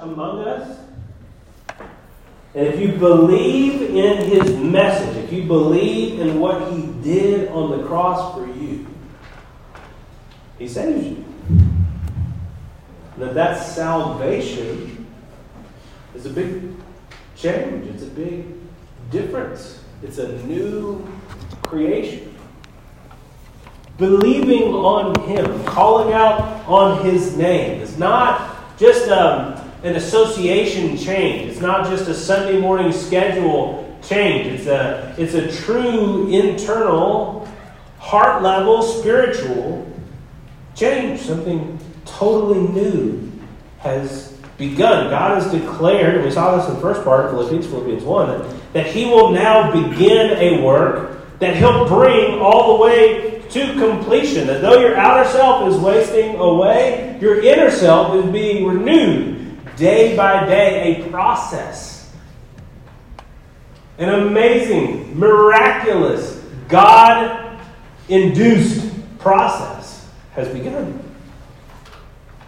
among us. And if you believe in his message, if you believe in what he did on the cross for you, he saves you. That that salvation is a big change. It's a big difference. It's a new creation. Believing on him, calling out on his name is not just um, an association change. It's not just a Sunday morning schedule change. It's a, it's a true internal, heart level, spiritual change. Something totally new has begun. God has declared, and we saw this in the first part of Philippians, Philippians 1, that, that He will now begin a work that He'll bring all the way to completion. That though your outer self is wasting away, your inner self is being renewed day by day, a process. An amazing, miraculous, God induced process has begun.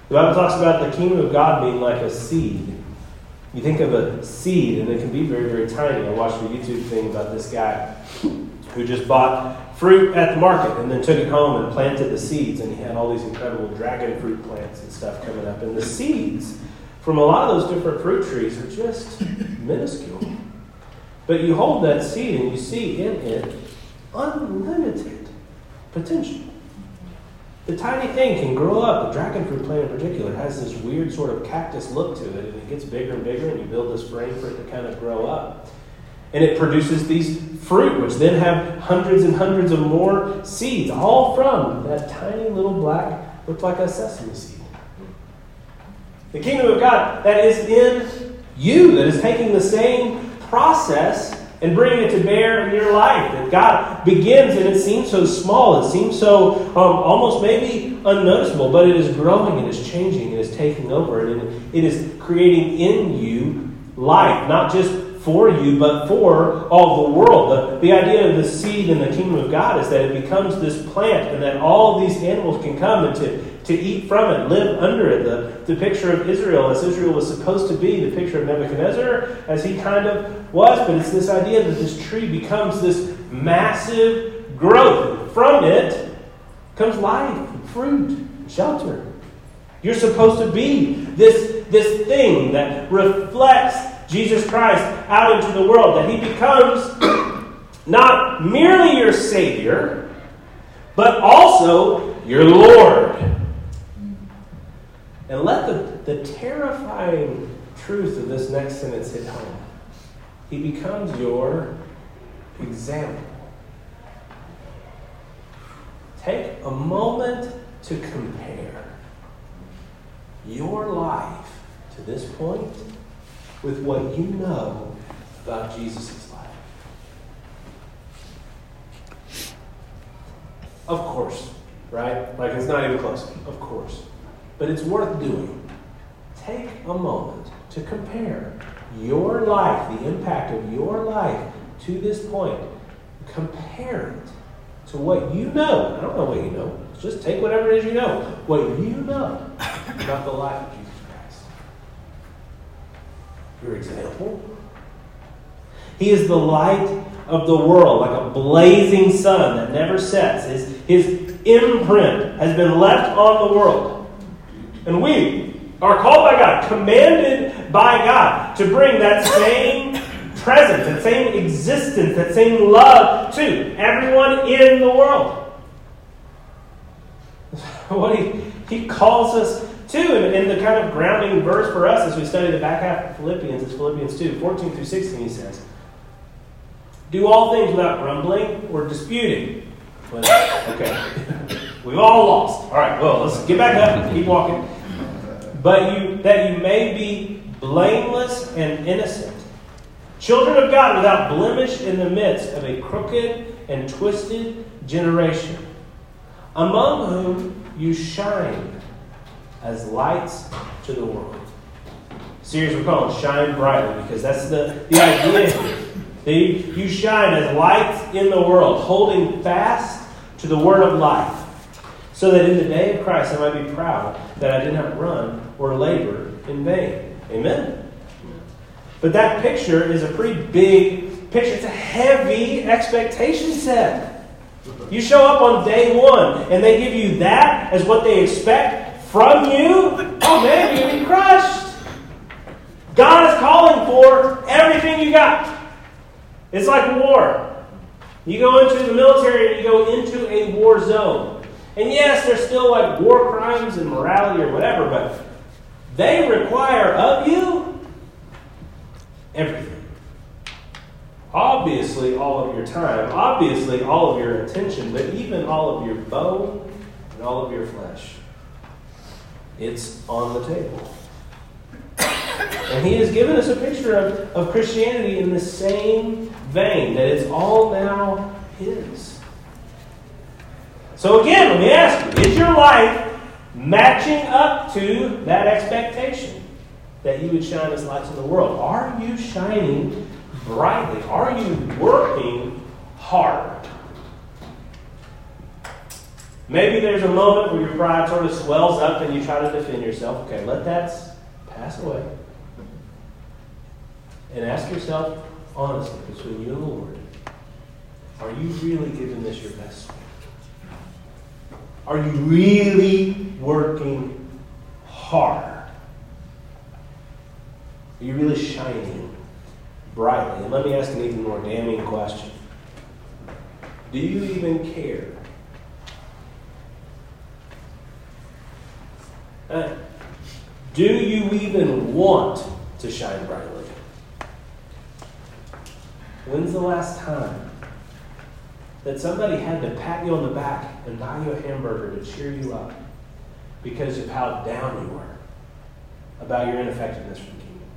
The Bible talks about the kingdom of God being like a seed. You think of a seed, and it can be very, very tiny. I watched a YouTube thing about this guy who just bought fruit at the market and then took it home and planted the seeds. And he had all these incredible dragon fruit plants and stuff coming up. And the seeds from a lot of those different fruit trees are just minuscule. But you hold that seed and you see in it unlimited potential. The tiny thing can grow up. The dragon fruit plant in particular has this weird sort of cactus look to it, and it gets bigger and bigger, and you build this frame for it to kind of grow up. And it produces these fruit, which then have hundreds and hundreds of more seeds, all from that tiny little black, looked like a sesame seed. The kingdom of God that is in you, that is taking the same process and bringing it to bear in your life. That God begins, and it seems so small, it seems so um, almost maybe unnoticeable, but it is growing, it is changing, it is taking over, and it is creating in you life, not just for you, but for all the world. The, the idea of the seed in the kingdom of God is that it becomes this plant and that all these animals can come and to, to eat from it, live under it. The, the picture of Israel, as Israel was supposed to be, the picture of Nebuchadnezzar, as he kind of was, but it's this idea that this tree becomes this massive growth. From it comes life, fruit, shelter. You're supposed to be this, this thing that reflects Jesus Christ out into the world, that he becomes not merely your Savior, but also your Lord. And let the, the terrifying truth of this next sentence hit home. He becomes your example. Take a moment to compare your life to this point with what you know about Jesus' life. Of course, right? Like it's not even close. Of course. But it's worth doing. Take a moment to compare your life, the impact of your life to this point. Compare it to what you know. I don't know what you know. Just take whatever it is you know. What you know about the life of Jesus Christ. your example. He is the light of the world, like a blazing sun that never sets. His, his imprint has been left on the world. And we are called by God, commanded by God to bring that same presence, that same existence, that same love to everyone in the world. What he, he calls us to, and, and, the kind of grounding verse for us as we study the back half of Philippians is Philippians 2, 14 through 16, he says, Do all things without grumbling or disputing. Well, okay. We've all lost. All right, well, let's get back up and keep walking. But you that you may be blameless and innocent, children of God without blemish in the midst of a crooked and twisted generation, among whom you shine as lights to the world. Series we're calling Shine Brightly because that's the, the idea you shine as lights in the world, holding fast to the word of life, so that in the day of Christ I might be proud that I did not run or labor in vain. Amen? But that picture is a pretty big picture. It's a heavy expectation set. You show up on day one and they give you that as what they expect from you. Oh man, you're going be crushed. God is calling for everything you got. It's like war. You go into the military and you go into a war zone. And yes, there's still like war crimes and morality or whatever, but they require of you everything. Obviously, all of your time, obviously, all of your attention, but even all of your bone and all of your flesh. It's on the table. And he has given us a picture of, of Christianity in the same vein, that it's all now his. So again, let me ask you, is your life matching up to that expectation that you would shine as lights in the world? Are you shining brightly? Are you working hard? Maybe there's a moment where your pride sort of swells up and you try to defend yourself. Okay, let that pass away. And ask yourself honestly, between you and the Lord, are you really giving this your best? Are you really working hard? Are you really shining brightly? And let me ask an even more damning question Do you even care? Uh, do you even want to shine brightly? When's the last time that somebody had to pat you on the back and buy you a hamburger to cheer you up because of how down you were about your ineffectiveness for the kingdom?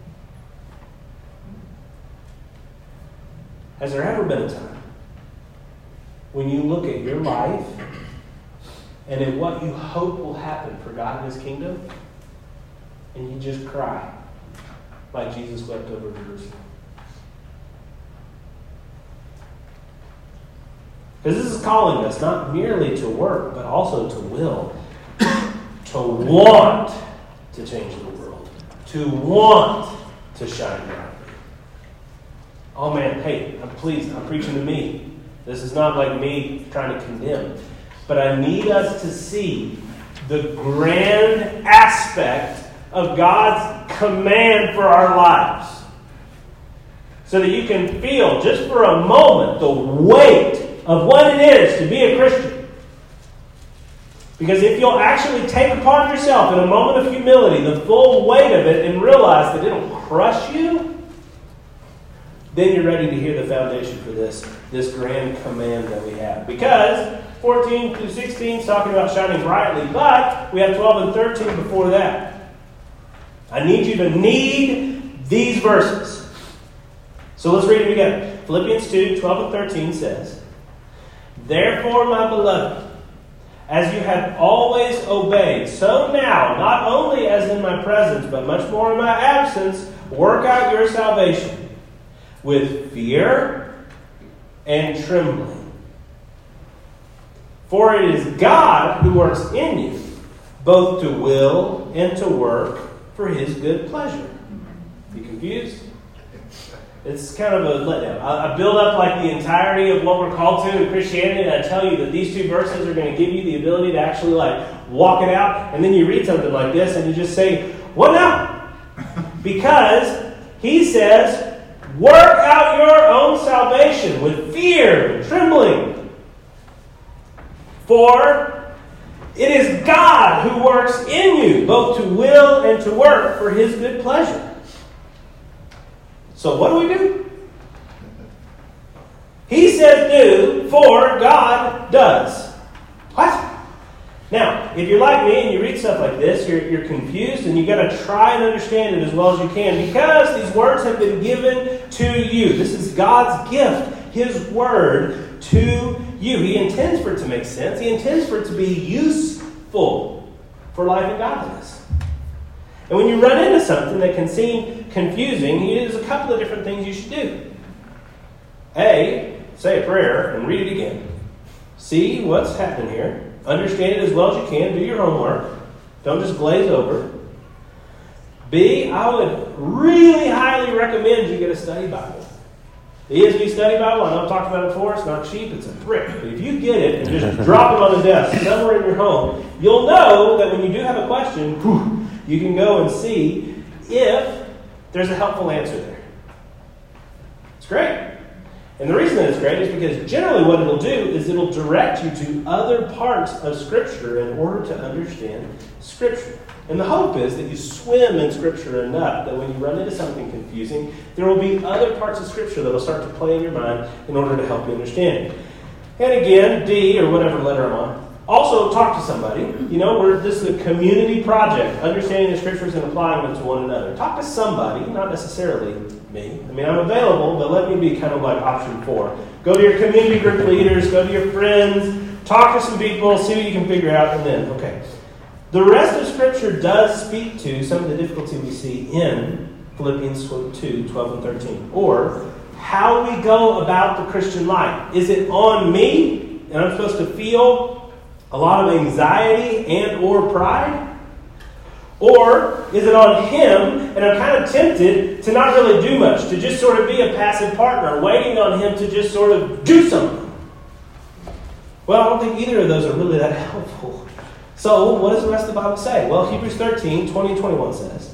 Has there ever been a time when you look at your life and at what you hope will happen for God and His kingdom and you just cry like Jesus wept over Jerusalem? Because this is calling us not merely to work, but also to will, to want to change the world, to want to shine brightly. Oh man, hey, I'm I'm preaching to me. This is not like me trying to condemn. But I need us to see the grand aspect of God's command for our lives. So that you can feel just for a moment the weight of what it is to be a Christian. Because if you'll actually take upon yourself in a moment of humility the full weight of it and realize that it'll crush you, then you're ready to hear the foundation for this, this grand command that we have. Because 14 through 16 is talking about shining brightly, but we have 12 and 13 before that. I need you to need these verses. So let's read it together. Philippians 2 12 and 13 says, Therefore, my beloved, as you have always obeyed, so now, not only as in my presence, but much more in my absence, work out your salvation with fear and trembling. For it is God who works in you, both to will and to work for his good pleasure. You confused? It's kind of a letdown. I, build up like the entirety of what we're called to in Christianity, and I tell you that these two verses are going to give you the ability to actually like walk it out, and then you read something like this, and you just say, "What now?" Because he says, "Work out your own salvation with fear and trembling, for it is God who works in you, both to will and to work for His good pleasure." So what do we do? He says do, for God does. What? Now, if you're like me and you read stuff like this, you're, you're confused and you've got to try and understand it as well as you can because these words have been given to you. This is God's gift, His word to you. He intends for it to make sense, He intends for it to be useful for life and godliness. And when you run into something that can seem confusing, there's a couple of different things you should do. A, say a prayer and read it again. See what's happening here. Understand it as well as you can. Do your homework. Don't just glaze over. B, I would really highly recommend you get a study Bible. The ESV study Bible, I know I've talked about it before, it's not cheap, it's a brick. But if you get it and just drop it on the desk somewhere in your home, you'll know that when you do have a question, whew, you can go and see if there's a helpful answer there. It's great. And the reason that it's great is because generally what it'll do is it'll direct you to other parts of Scripture in order to understand Scripture. And the hope is that you swim in Scripture enough that when you run into something confusing, there will be other parts of Scripture that will start to play in your mind in order to help you understand. And again, D, or whatever letter I'm on, also, talk to somebody. You know, we're, this is a community project, understanding the scriptures and applying them to one another. Talk to somebody, not necessarily me. I mean, I'm available, but let me be kind of like option four. Go to your community group leaders, go to your friends, talk to some people, see what you can figure out, and then, okay. The rest of Scripture does speak to some of the difficulty we see in Philippians 2 12 and 13. Or how we go about the Christian life. Is it on me, and I'm supposed to feel a lot of anxiety and or pride? Or is it on him and I'm kind of tempted to not really do much, to just sort of be a passive partner, waiting on him to just sort of do something? Well, I don't think either of those are really that helpful. So, what does the rest of the Bible say? Well, Hebrews 13, 20 and 21 says,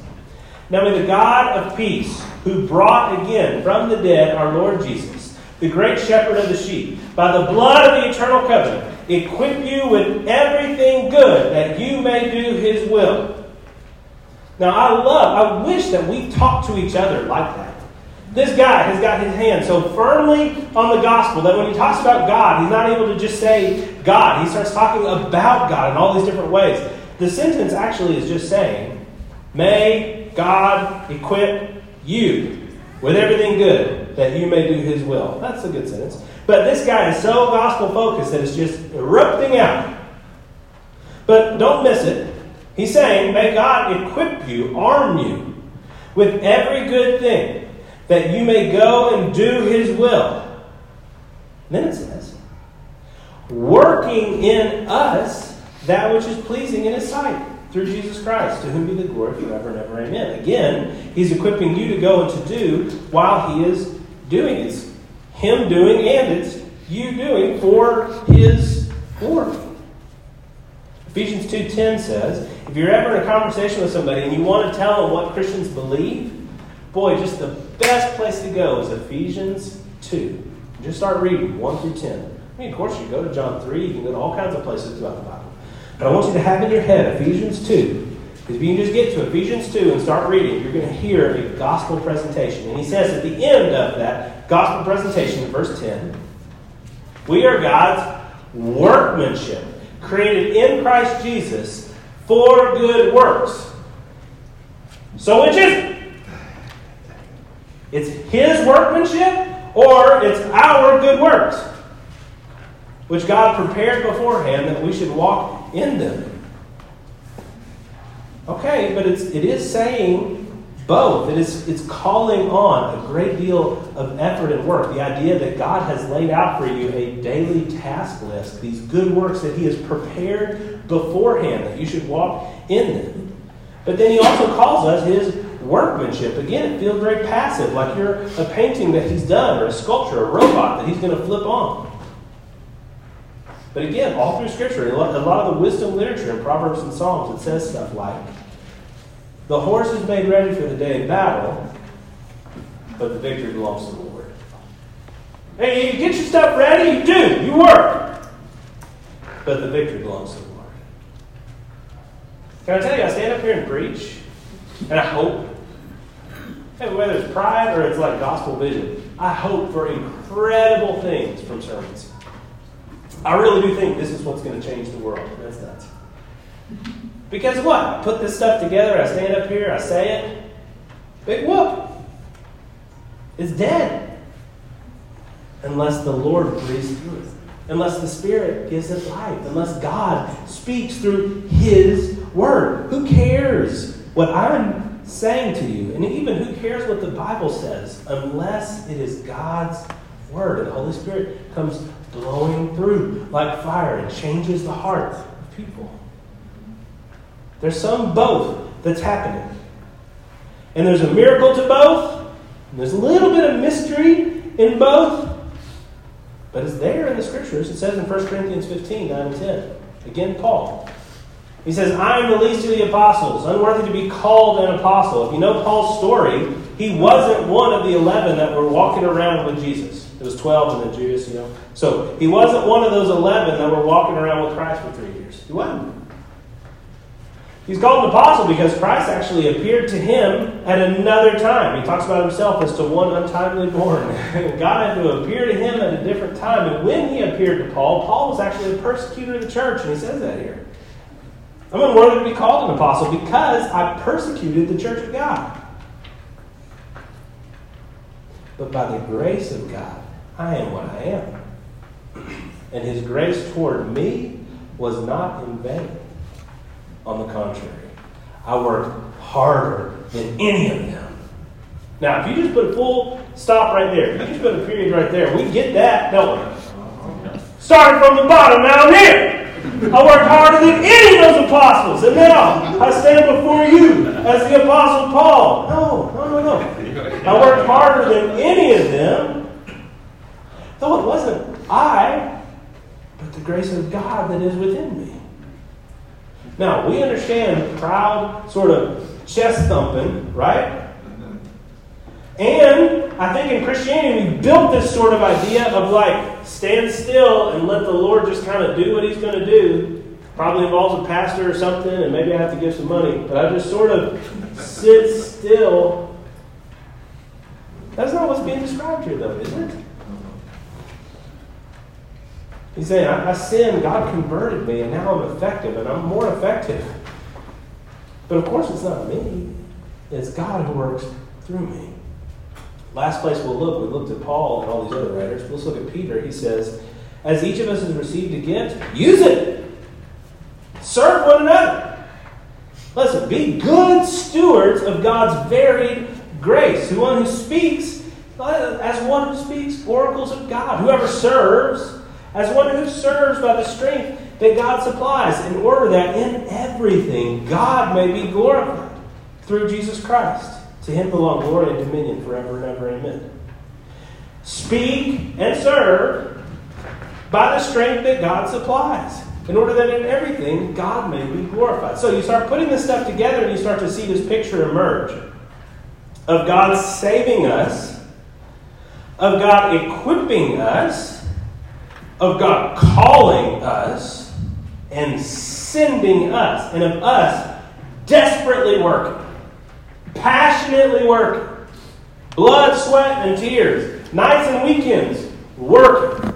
Now may the God of peace, who brought again from the dead our Lord Jesus, the great shepherd of the sheep, by the blood of the eternal covenant, equip you with everything good that you may do his will. Now, I love, I wish that we talk to each other like that. This guy has got his hand so firmly on the gospel that when he talks about God, he's not able to just say God. He starts talking about God in all these different ways. The sentence actually is just saying, May God equip you with everything good that you may do his will. That's a good sentence. But this guy is so gospel focused that it's just erupting out. But don't miss it. He's saying, May God equip you, arm you with every good thing, that you may go and do his will. Then it says, working in us that which is pleasing in his sight through Jesus Christ, to whom be the glory forever and ever. Amen. Again, he's equipping you to go and to do while he is doing it. Him doing and it's you doing for His glory. Ephesians 2.10 says, if you're ever in a conversation with somebody and you want to tell them what Christians believe, boy, just the best place to go is Ephesians 2. Just start reading 1 through 10. I mean, of course, you go to John 3, you can go to all kinds of places throughout the Bible. But I want you to have in your head Ephesians 2. If you can just get to Ephesians 2 and start reading, you're going to hear a gospel presentation. And he says at the end of that gospel presentation, in verse 10, we are God's workmanship, created in Christ Jesus for good works. So which is it? It's His workmanship or it's our good works, which God prepared beforehand that we should walk in them. Okay, but it's, it is saying both. It is, it's calling on a great deal of effort and work. The idea that God has laid out for you a daily task list, these good works that He has prepared beforehand, that you should walk in them. But then He also calls us His workmanship. Again, it feels very passive, like you're a painting that He's done, or a sculpture, a robot that He's going to flip on. But again, all through Scripture, a lot of the wisdom literature in Proverbs and Psalms, it says stuff like, the horse is made ready for the day of battle, but the victory belongs to the Lord. Hey, you get your stuff ready, you do, you work. But the victory belongs to the Lord. Can I tell you, I stand up here and preach, and I hope, hey, whether it's pride or it's like gospel vision, I hope for incredible things from sermons. I really do think this is what's going to change the world. That's nuts. Because what? Put this stuff together, I stand up here, I say it. Big whoop. It's dead. Unless the Lord breathes through it. Unless the Spirit gives it life. Unless God speaks through His Word. Who cares what I'm saying to you? And even who cares what the Bible says? Unless it is God's Word. And the Holy Spirit comes blowing through like fire and changes the hearts of people. There's some both that's happening. And there's a miracle to both. there's a little bit of mystery in both. But it's there in the scriptures. It says in 1 Corinthians 15, 9 and 10. Again, Paul. He says, I am the least of the apostles, unworthy to be called an apostle. If you know Paul's story, he wasn't one of the 11 that were walking around with Jesus. It was 12 and then Judas, you know. So he wasn't one of those 11 that were walking around with Christ for three years. He wasn't. He's called an apostle because Christ actually appeared to him at another time. He talks about himself as to one untimely born. God had to appear to him at a different time. And when he appeared to Paul, Paul was actually a persecutor of the church, and he says that here. I'm unworthy to be called an apostle because I persecuted the church of God. But by the grace of God, I am what I am. And his grace toward me was not in vain. On the contrary, I worked harder than any of them. Now, if you just put a full stop right there, if you just put a period right there, we get that, don't we? Starting from the bottom, now I'm here. I worked harder than any of those apostles, and now I stand before you as the apostle Paul. No, no, no, no. I worked harder than any of them, though it wasn't I, but the grace of God that is within me. Now, we understand proud, sort of chest thumping, right? And I think in Christianity, we built this sort of idea of like, stand still and let the Lord just kind of do what He's going to do. Probably involves a pastor or something, and maybe I have to give some money. But I just sort of sit still. That's not what's being described here, though, is it? He's saying, I, I sinned, God converted me, and now I'm effective, and I'm more effective. But of course, it's not me, it's God who works through me. Last place we'll look, we looked at Paul and all these other writers. Let's look at Peter. He says, As each of us has received a gift, use it. Serve one another. Listen, be good stewards of God's varied grace. The one who speaks, uh, as one who speaks oracles of God. Whoever serves, as one who serves by the strength that God supplies, in order that in everything God may be glorified through Jesus Christ. To him belong glory and dominion forever and ever. Amen. Speak and serve by the strength that God supplies, in order that in everything God may be glorified. So you start putting this stuff together and you start to see this picture emerge of God saving us, of God equipping us, of God calling us, and sending us, and of us desperately working passionately working. Blood, sweat, and tears. Nights and weekends working.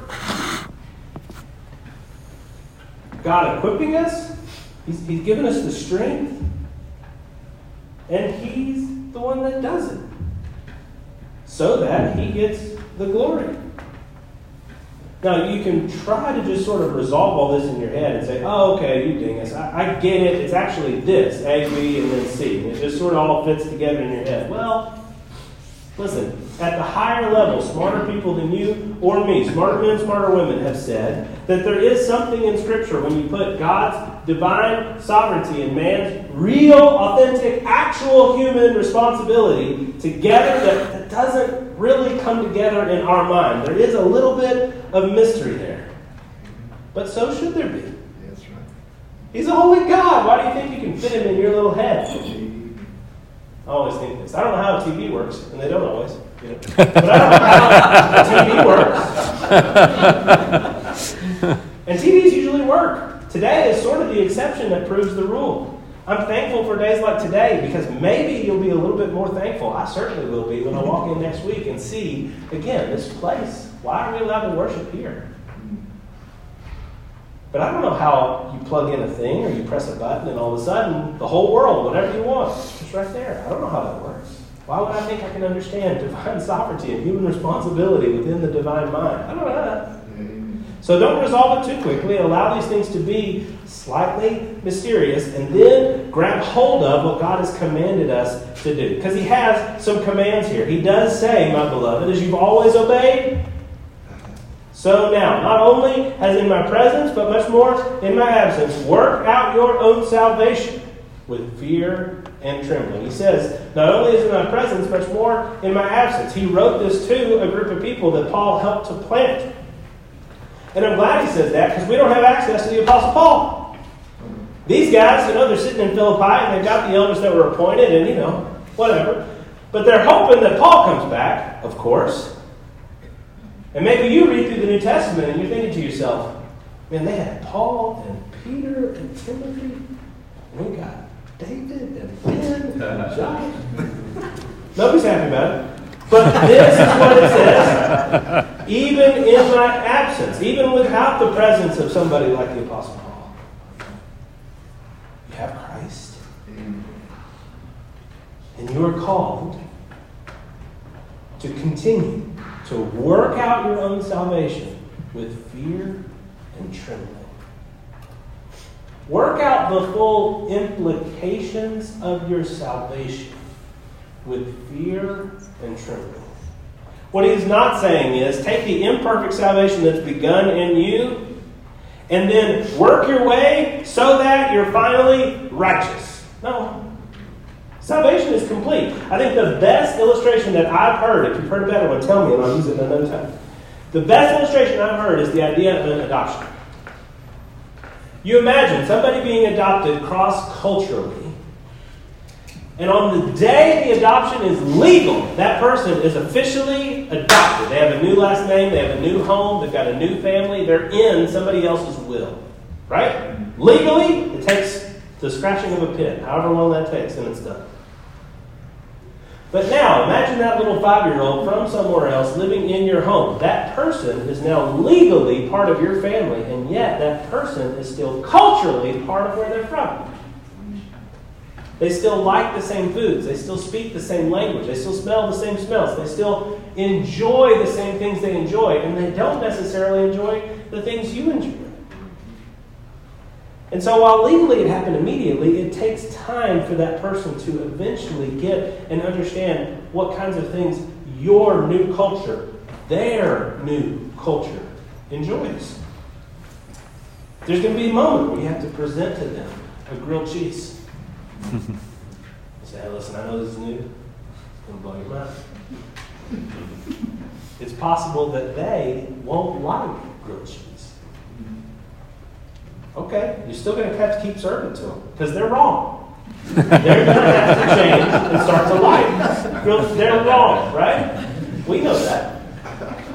God equipping us. He's, he's given us the strength. And He's the one that does it. So that He gets the glory. Now, you can try to just sort of resolve all this in your head and say, oh, okay, you dingus. I, I get it. It's actually this A, B, and then C. And it just sort of all fits together in your head. Well, listen, at the higher level, smarter people than you or me, smarter men, smarter women, have said that there is something in Scripture when you put God's divine sovereignty and man's real, authentic, actual human responsibility together that, that doesn't really come together in our mind. There is a little bit of mystery there. But so should there be. That's right. He's a holy God. Why do you think you can fit him in your little head? I always think this. I don't know how TV works, and they don't always. But I don't know how TV works. and TVs usually work. Today is sort of the exception that proves the rule. I'm thankful for days like today because maybe you'll be a little bit more thankful. I certainly will be when I walk in next week and see, again, this place. Why are we allowed to worship here? But I don't know how you plug in a thing or you press a button and all of a sudden the whole world, whatever you want, is right there. I don't know how that works. Why would I think I can understand divine sovereignty and human responsibility within the divine mind? I don't know that. Mm-hmm. So don't resolve it too quickly. Allow these things to be slightly mysterious and then grab hold of what God has commanded us to do. Because He has some commands here. He does say, my beloved, as you've always obeyed, so now, not only as in my presence, but much more in my absence, work out your own salvation with fear and trembling. He says, Not only is in my presence, much more in my absence. He wrote this to a group of people that Paul helped to plant. And I'm glad he says that because we don't have access to the Apostle Paul. These guys, you know, they're sitting in Philippi and they've got the elders that were appointed and, you know, whatever. But they're hoping that Paul comes back, of course. And maybe you read through the New Testament and you're thinking to yourself, man, they had Paul and Peter and Timothy. We got David and Ben and Josh. Nobody's happy about it. But this is what it says. Even in my absence, even without the presence of somebody like the Apostle Paul, you have Christ. And you are called to continue to work out your own salvation with fear and trembling. Work out the full implications of your salvation with fear and trembling. What he's not saying is take the imperfect salvation that's begun in you and then work your way so that you're finally righteous. No. Salvation is complete. I think the best illustration that I've heard, if you've heard a better one, tell me and I'll use it another time. The best illustration I've heard is the idea of an adoption. You imagine somebody being adopted cross culturally, and on the day the adoption is legal, that person is officially adopted. They have a new last name, they have a new home, they've got a new family, they're in somebody else's will. Right? Legally, it takes the scratching of a pen, however long that takes, and it's done. But now, imagine that little five year old from somewhere else living in your home. That person is now legally part of your family, and yet that person is still culturally part of where they're from. They still like the same foods. They still speak the same language. They still smell the same smells. They still enjoy the same things they enjoy, and they don't necessarily enjoy the things you enjoy. And so while legally it happened immediately, it takes time for that person to eventually get and understand what kinds of things your new culture, their new culture, enjoys. There's going to be a moment where you have to present to them a grilled cheese. say, hey, listen, I know this is new. It's going to blow your mind. It's possible that they won't like grilled cheese. Okay, you're still going to have to keep serving to them because they're wrong. they're going to have to change and start to like. They're wrong, right? We know that.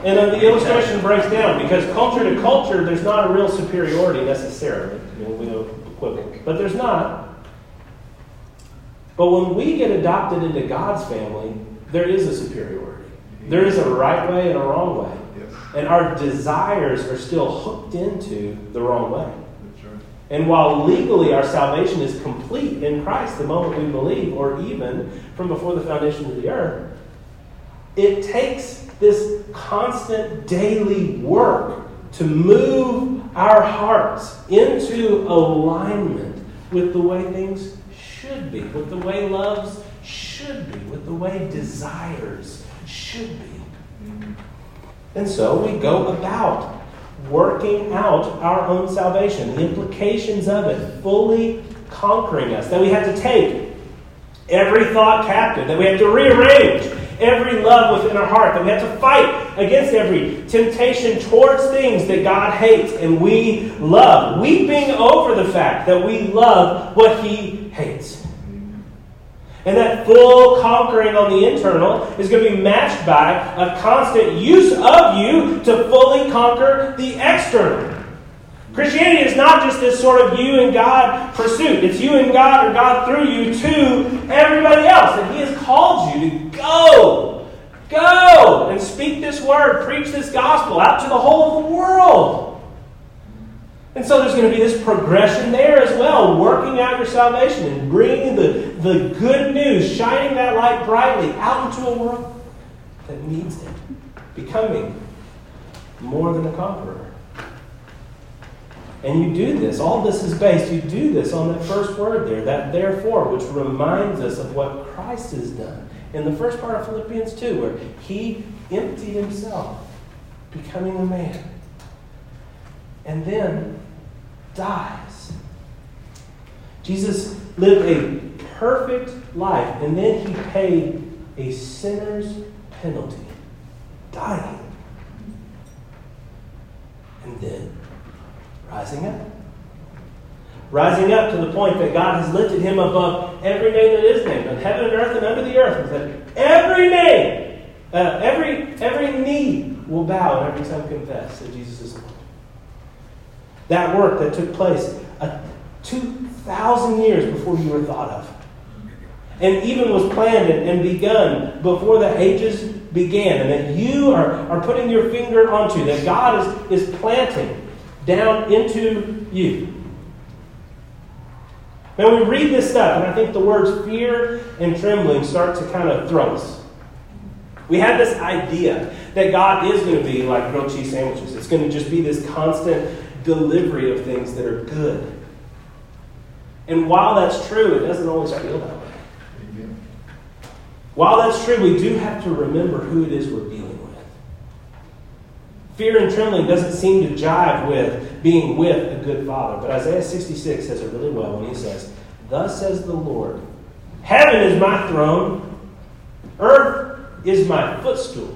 And then the illustration breaks down because culture to culture, there's not a real superiority necessarily. You know, we know equivalent, but there's not. But when we get adopted into God's family, there is a superiority. There is a right way and a wrong way. And our desires are still hooked into the wrong way. And while legally our salvation is complete in Christ the moment we believe, or even from before the foundation of the earth, it takes this constant daily work to move our hearts into alignment with the way things should be, with the way loves should be, with the way desires should be. And so we go about working out our own salvation, the implications of it, fully conquering us. That we have to take every thought captive, that we have to rearrange every love within our heart, that we have to fight against every temptation towards things that God hates and we love, weeping over the fact that we love what He hates. And that full conquering on the internal is going to be matched by a constant use of you to fully conquer the external. Christianity is not just this sort of you and God pursuit. It's you and God or God through you to everybody else. And He has called you to go. Go and speak this word, preach this gospel out to the whole world. And so there's going to be this progression there as well, working out your salvation and bringing the, the good news, shining that light brightly out into a world that needs it, becoming more than a conqueror. And you do this, all this is based, you do this on that first word there, that therefore, which reminds us of what Christ has done in the first part of Philippians 2, where he emptied himself, becoming a man. And then dies. Jesus lived a perfect life, and then he paid a sinner's penalty, dying. And then rising up. Rising up to the point that God has lifted him above every name that is named, on heaven and earth and under the earth, and said, Every name, uh, every, every knee will bow and every tongue confess that Jesus. That work that took place uh, 2,000 years before you were thought of and even was planned and, begun before the ages began, and that you are, are putting your finger onto, that God is, is planting down into you. Now we read this stuff, and I think the words fear and trembling start to kind of throw us. We have this idea that God is going to be like grilled cheese sandwiches. It's going to just be this constant delivery of things that are good. And while that's true, it doesn't always feel that way. While that's true, we do have to remember who it is we're dealing with. Fear and trembling doesn't seem to jive with being with a good father. But Isaiah 66 says it really well when he says, Thus says the Lord, Heaven is my throne, earth is my footstool.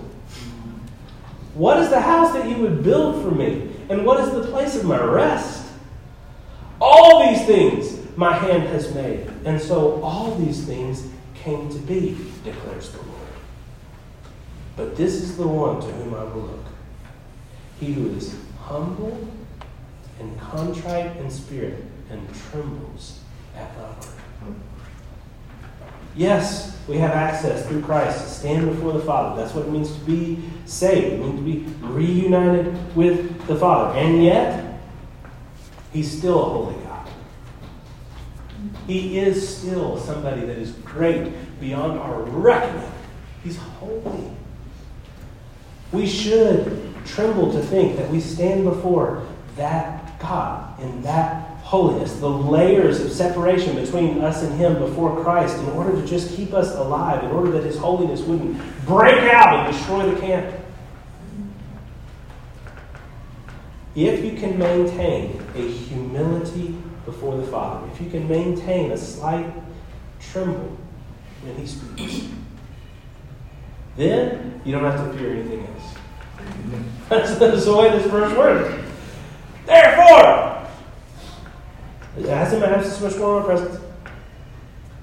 What is the house that you would build for me? And what is the place of my rest? All these things my hand has made. And so all these things came to be, declares the Lord. But this is the one to whom I will look. He who is humble and contrite in spirit and trembles at my word. Yes, we have access through Christ to stand before the Father. That's what it means to be saved. It means to be reunited with the Father. And yet, He's still a holy God. He is still somebody that is great beyond our reckoning. He's holy. We should tremble to think that we stand before that God in that holiness, the layers of separation between us and Him before Christ, in order to just keep us alive, in order that His holiness wouldn't break out and destroy the camp. If you can maintain a humility before the Father, if you can maintain a slight tremble when He speaks, then you don't have to fear anything else. That's, the way this verse works. Therefore, it hasn't matter so much more on presence.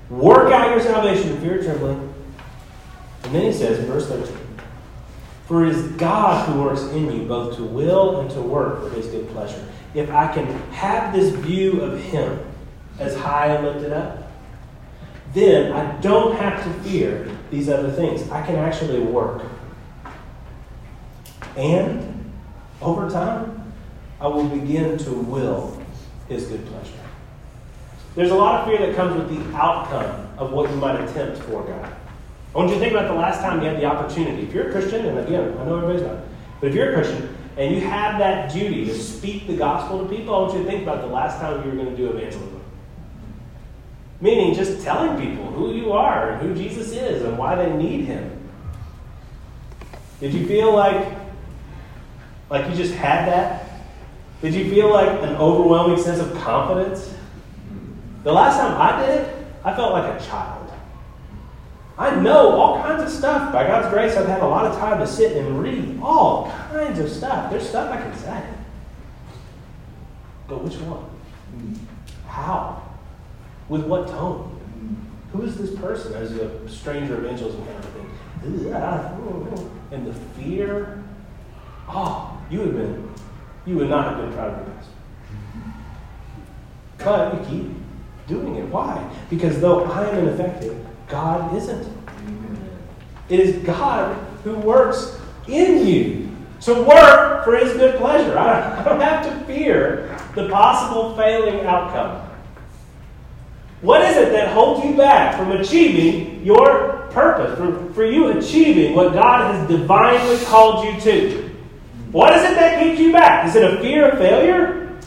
Work out your salvation in fear and trembling. And then he says in verse 13, For it is God who works in you both to will and to work for his good pleasure if I can have this view of Him as high and lifted up, then I don't have to fear these other things. I can actually work. And over time, I will begin to will His good pleasure. There's a lot of fear that comes with the outcome of what you might attempt for God. I want you to think about the last time you had the opportunity. If you're a Christian, and again, I know everybody's not, but if you're a Christian, and you have that duty to speak the gospel to people, I want you to think about the last time you were going to do evangelism. Meaning just telling people who you are and who Jesus is and why they need him. Did you feel like like you just had that? Did you feel like an overwhelming sense of confidence? The last time I did it, I felt like a child. I know all kinds of stuff. By God's grace, I've had a lot of time to sit and read all kinds of stuff. There's stuff I can say. But which one? How? With what tone? Who is this person as a stranger evangelism kind of thing? And the fear. Oh, you would have been, you would not have been proud of your pastor. But you keep doing it. Why? Because though I am ineffective, God isn't. It is God who works in you to work for his good pleasure. I don't have to fear the possible failing outcome. What is it that holds you back from achieving your purpose, for, for you achieving what God has divinely called you to? What is it that keeps you back? Is it a fear of failure?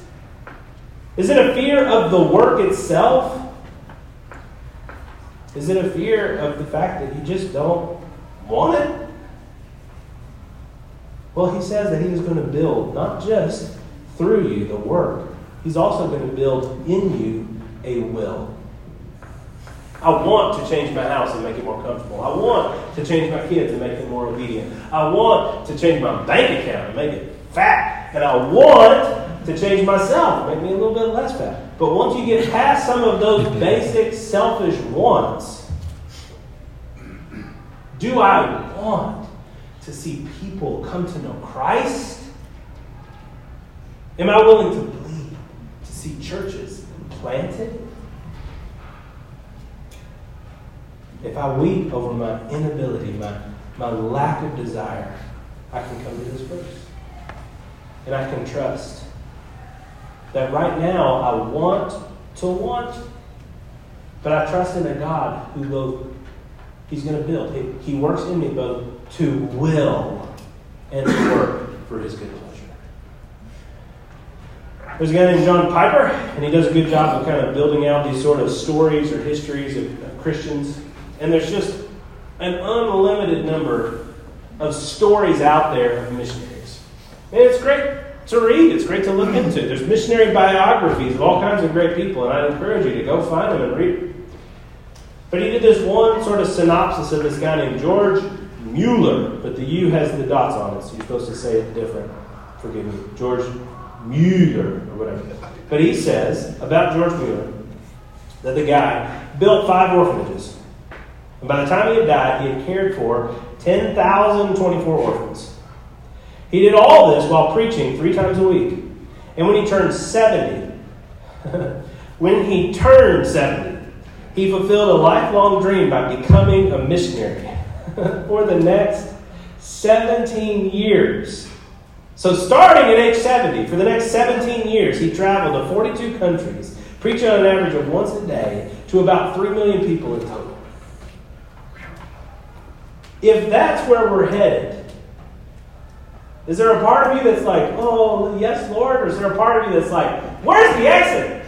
Is it a fear of the work itself? Is it a fear of the fact that you just don't want it? Well, he says that he is going to build not just through you the work, he's also going to build in you a will. I want to change my house and make it more comfortable. I want to change my kids and make them more obedient. I want to change my bank account and make it fat. And I want to change myself and make me a little bit less fat. But once you get past some of those basic selfish wants, do I want to see people come to know Christ? Am I willing to bleed to see churches planted? If I weep over my inability, my, my lack of desire, I can come to this verse. And I can trust that right now I want to want, but I trust in a God who both, He's going to build. He, he works in me both to will and to work for His good pleasure. There's a guy named John Piper, and he does a good job of kind of building out these sort of stories or histories of, of Christians and there's just an unlimited number of stories out there of missionaries. And it's great to read, it's great to look into. There's missionary biographies of all kinds of great people, and I encourage you to go find them and read. But he did this one sort of synopsis of this guy named George Mueller, but the U has the dots on it, so you're supposed to say it different. Forgive me. George Mueller, or whatever. But he says about George Mueller that the guy built five orphanages and by the time he had died, he had cared for 10,024 orphans. He did all this while preaching three times a week. And when he turned 70, when he turned 70, he fulfilled a lifelong dream by becoming a missionary for the next 17 years. So, starting at age 70, for the next 17 years, he traveled to 42 countries, preaching on an average of once a day to about 3 million people in total. If that's where we're headed, is there a part of you that's like, oh, yes, Lord? Or is there a part of you that's like, where's the exit?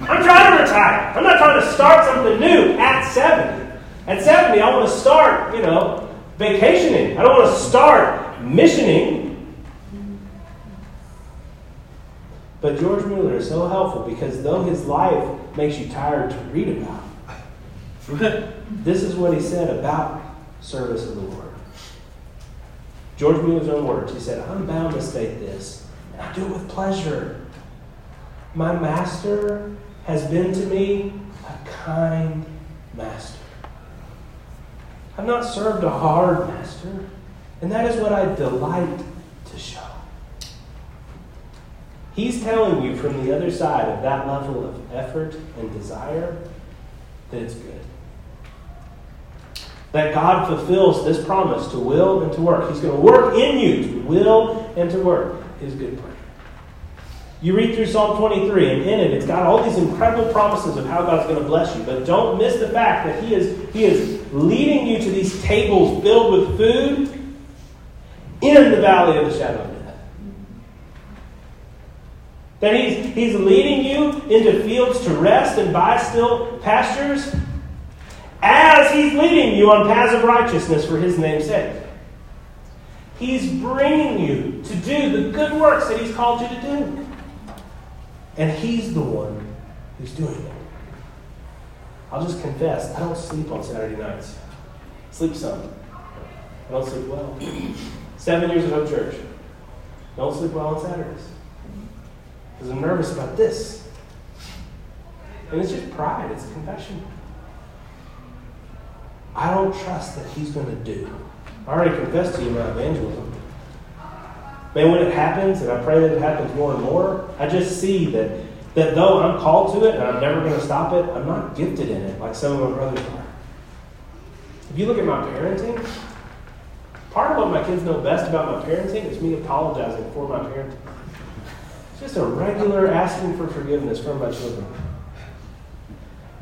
I'm trying to retire. I'm not trying to start something new at 70. At 70, I want to start, you know, vacationing. I don't want to start missioning. But George Mueller is so helpful because though his life makes you tired to read about, this is what he said about service of the Lord. George Mueller's own words, he said, I'm bound to state this, and I do it with pleasure. My master has been to me a kind master. I've not served a hard master, and that is what I delight to show. He's telling you from the other side of that level of effort and desire that it's good that God fulfills this promise to will and to work. He's going to work in you to will and to work his good plan. You read through Psalm 23, and in it, it's got all these incredible promises of how God's going to bless you. But don't miss the fact that He is, he is leading you to these tables filled with food in the valley of the shadow of death. That he's, he's leading you into fields to rest and by still pastures as He's leading you on paths of righteousness for His name's sake. He's bringing you to do the good works that He's called you to do. And He's the one who's doing it. I'll just confess, I don't sleep on Saturday nights. Sleep some. I don't sleep well. Seven years of Hope Church. Don't sleep well on Saturdays. Because I'm nervous about this. And it's just pride, it's confession. I don't trust that He's going to do. I already confessed to you my evangelism. Man, when it happens, and I pray that it happens more and more, I just see that, that though I'm called to it and I'm never going to stop it, I'm not gifted in it like some of my brothers are. If you look at my parenting, part of what my kids know best about my parenting is me apologizing for my parenting. It's just a regular asking for forgiveness from my children.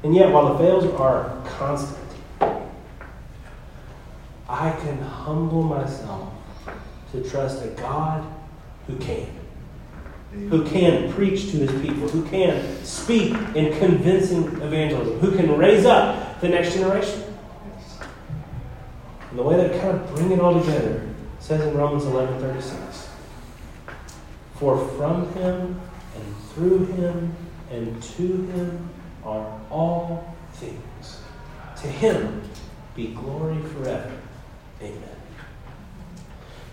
And yet, while the fails are constant, I can humble myself to trust a God who can. Who can preach to his people, who can speak in convincing evangelism, who can raise up the next generation. And the way that kind of bring it all together says in Romans 11 36 For from him and through him and to him are all things. To him be glory forever. Amen.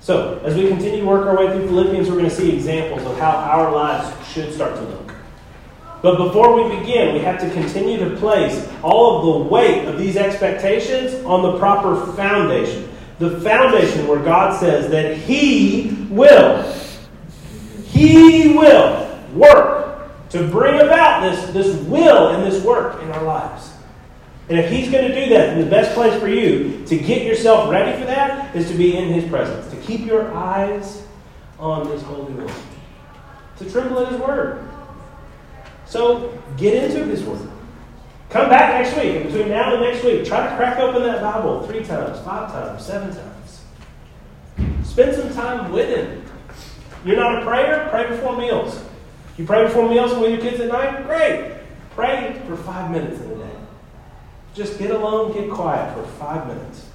So, as we continue to work our way through Philippians, we're going to see examples of how our lives should start to look. But before we begin, we have to continue to place all of the weight of these expectations on the proper foundation. The foundation where God says that He will, He will work to bring about this, this will and this work in our lives. And if He's going to do that, then the best place for you to get yourself ready for that is to be in His presence, to keep your eyes on this holy one, to tremble at His word. So get into His word. Come back next week, between now and next week, try to crack open that Bible three times, five times, seven times. Spend some time with Him. You're not a prayer? Pray before meals. You pray before meals with your kids at night? Great. Pray for five minutes. Just get alone, get quiet for five minutes.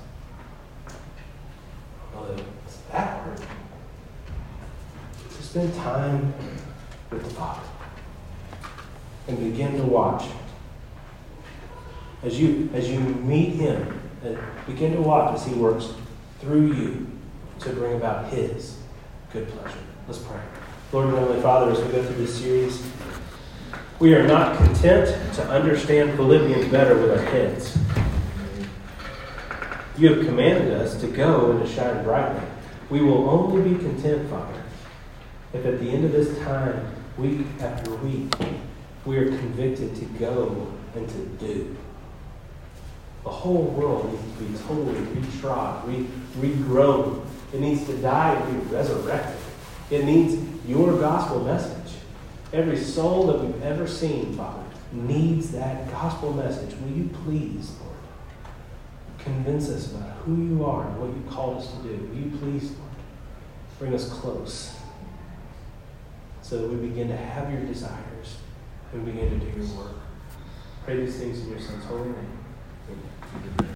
Well, that hard. To spend time with the Father and begin to watch. As you, as you meet Him, and begin to watch as He works through you to bring about His good pleasure. Let's pray. Lord and Heavenly Father, as we go through this series, we are not content to understand Philippians better with our heads. You have commanded us to go and to shine brightly. We will only be content, Father, if at the end of this time, week after week, we are convicted to go and to do. The whole world needs to be totally retrod, re- regrown. It needs to die and be resurrected. It needs your gospel message. Every soul that we've ever seen, Father, needs that gospel message. Will you please, Lord, convince us about who you are and what you called us to do? Will you please, Lord, bring us close so that we begin to have your desires and begin to do your work? Pray these things in your Son's holy name. Amen.